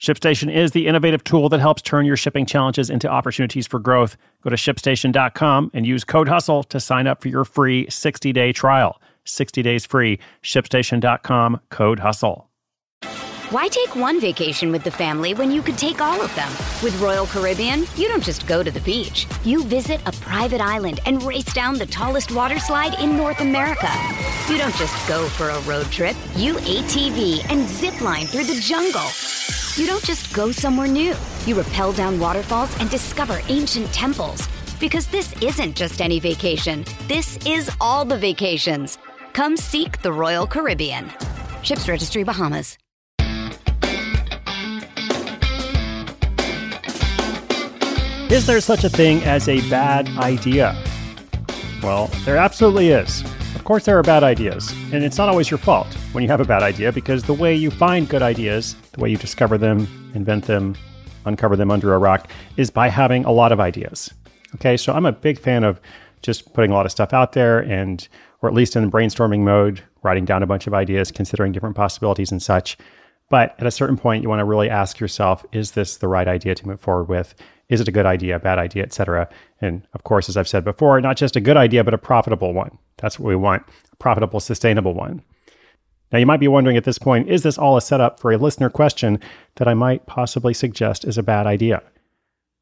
ShipStation is the innovative tool that helps turn your shipping challenges into opportunities for growth. Go to shipstation.com and use code HUSTLE to sign up for your free 60 day trial. 60 days free. ShipStation.com, code HUSTLE. Why take one vacation with the family when you could take all of them? With Royal Caribbean, you don't just go to the beach. You visit a private island and race down the tallest water slide in North America. You don't just go for a road trip. You ATV and zip line through the jungle. You don't just go somewhere new. You rappel down waterfalls and discover ancient temples. Because this isn't just any vacation, this is all the vacations. Come seek the Royal Caribbean. Ships Registry Bahamas. Is there such a thing as a bad idea? Well, there absolutely is. Course, there are bad ideas, and it's not always your fault when you have a bad idea because the way you find good ideas, the way you discover them, invent them, uncover them under a rock, is by having a lot of ideas. Okay, so I'm a big fan of just putting a lot of stuff out there and, or at least in brainstorming mode, writing down a bunch of ideas, considering different possibilities and such. But at a certain point, you want to really ask yourself, is this the right idea to move forward with? Is it a good idea, a bad idea, etc.? And of course, as I've said before, not just a good idea, but a profitable one. That's what we want, a profitable, sustainable one. Now, you might be wondering at this point, is this all a setup for a listener question that I might possibly suggest is a bad idea?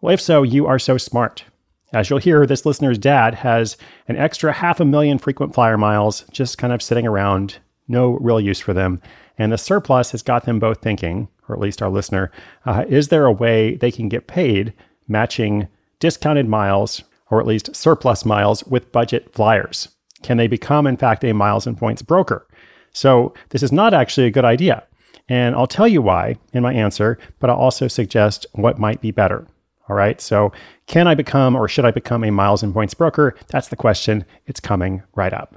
Well, if so, you are so smart. As you'll hear, this listener's dad has an extra half a million frequent flyer miles just kind of sitting around, no real use for them. And the surplus has got them both thinking, or at least our listener, uh, is there a way they can get paid matching discounted miles, or at least surplus miles, with budget flyers? Can they become, in fact, a miles and points broker? So, this is not actually a good idea. And I'll tell you why in my answer, but I'll also suggest what might be better. All right. So, can I become or should I become a miles and points broker? That's the question. It's coming right up.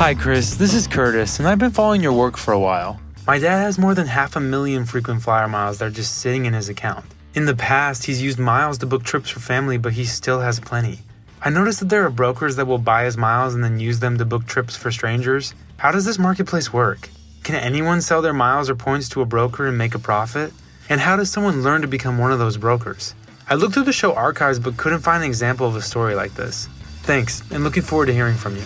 Hi, Chris. This is Curtis, and I've been following your work for a while. My dad has more than half a million frequent flyer miles that are just sitting in his account. In the past, he's used miles to book trips for family, but he still has plenty. I noticed that there are brokers that will buy his miles and then use them to book trips for strangers. How does this marketplace work? Can anyone sell their miles or points to a broker and make a profit? And how does someone learn to become one of those brokers? I looked through the show archives but couldn't find an example of a story like this. Thanks, and looking forward to hearing from you.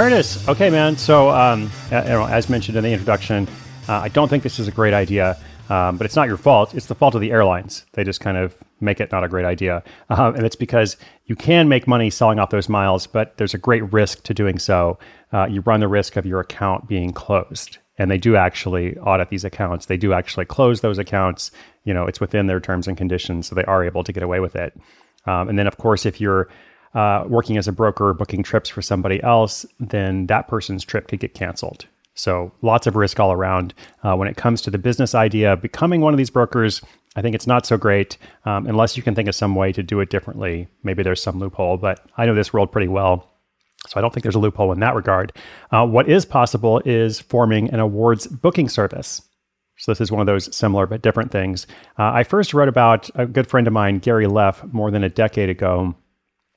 Curtis, okay, man. So, um, know, as mentioned in the introduction, uh, I don't think this is a great idea, um, but it's not your fault. It's the fault of the airlines. They just kind of make it not a great idea. Uh, and it's because you can make money selling off those miles, but there's a great risk to doing so. Uh, you run the risk of your account being closed. And they do actually audit these accounts. They do actually close those accounts. You know, it's within their terms and conditions, so they are able to get away with it. Um, and then, of course, if you're uh, working as a broker booking trips for somebody else, then that person's trip could get canceled. So lots of risk all around. Uh, when it comes to the business idea of becoming one of these brokers, I think it's not so great um, unless you can think of some way to do it differently. Maybe there's some loophole, but I know this world pretty well. So I don't think there's a loophole in that regard. Uh, what is possible is forming an awards booking service. So this is one of those similar but different things. Uh, I first wrote about a good friend of mine, Gary Leff, more than a decade ago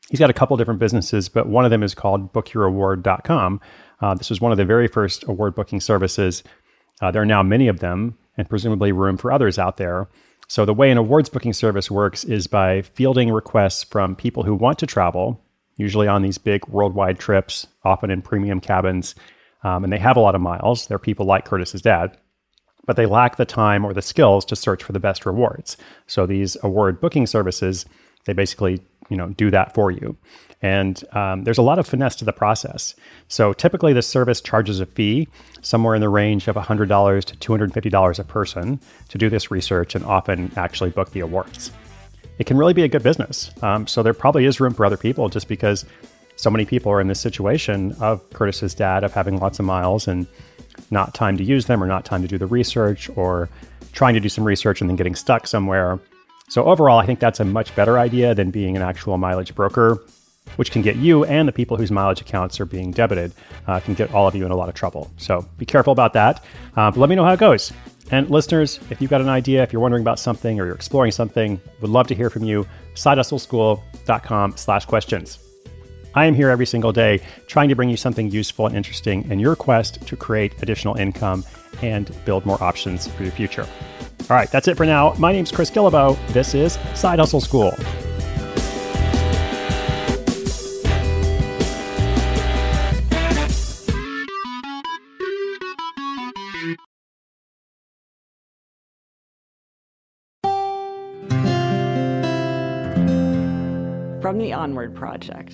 he's got a couple different businesses, but one of them is called bookyouraward.com. Uh, this was one of the very first award booking services. Uh, there are now many of them, and presumably room for others out there. So, the way an awards booking service works is by fielding requests from people who want to travel, usually on these big worldwide trips, often in premium cabins, um, and they have a lot of miles. They're people like Curtis's dad, but they lack the time or the skills to search for the best rewards. So these award booking services, they basically you know do that for you. And um, there's a lot of finesse to the process. So typically, the service charges a fee somewhere in the range of $100 to $250 a person to do this research and often actually book the awards. It can really be a good business. Um, so there probably is room for other people just because so many people are in this situation of Curtis's dad of having lots of miles and not time to use them or not time to do the research or trying to do some research and then getting stuck somewhere. So overall, I think that's a much better idea than being an actual mileage broker which can get you and the people whose mileage accounts are being debited, uh, can get all of you in a lot of trouble. So be careful about that. Uh, but let me know how it goes. And listeners, if you've got an idea, if you're wondering about something or you're exploring something, would love to hear from you. SideHustleSchool.com slash questions. I am here every single day trying to bring you something useful and interesting in your quest to create additional income and build more options for your future. All right, that's it for now. My name's Chris Guillebeau. This is Side Hustle School. from the Onward Project.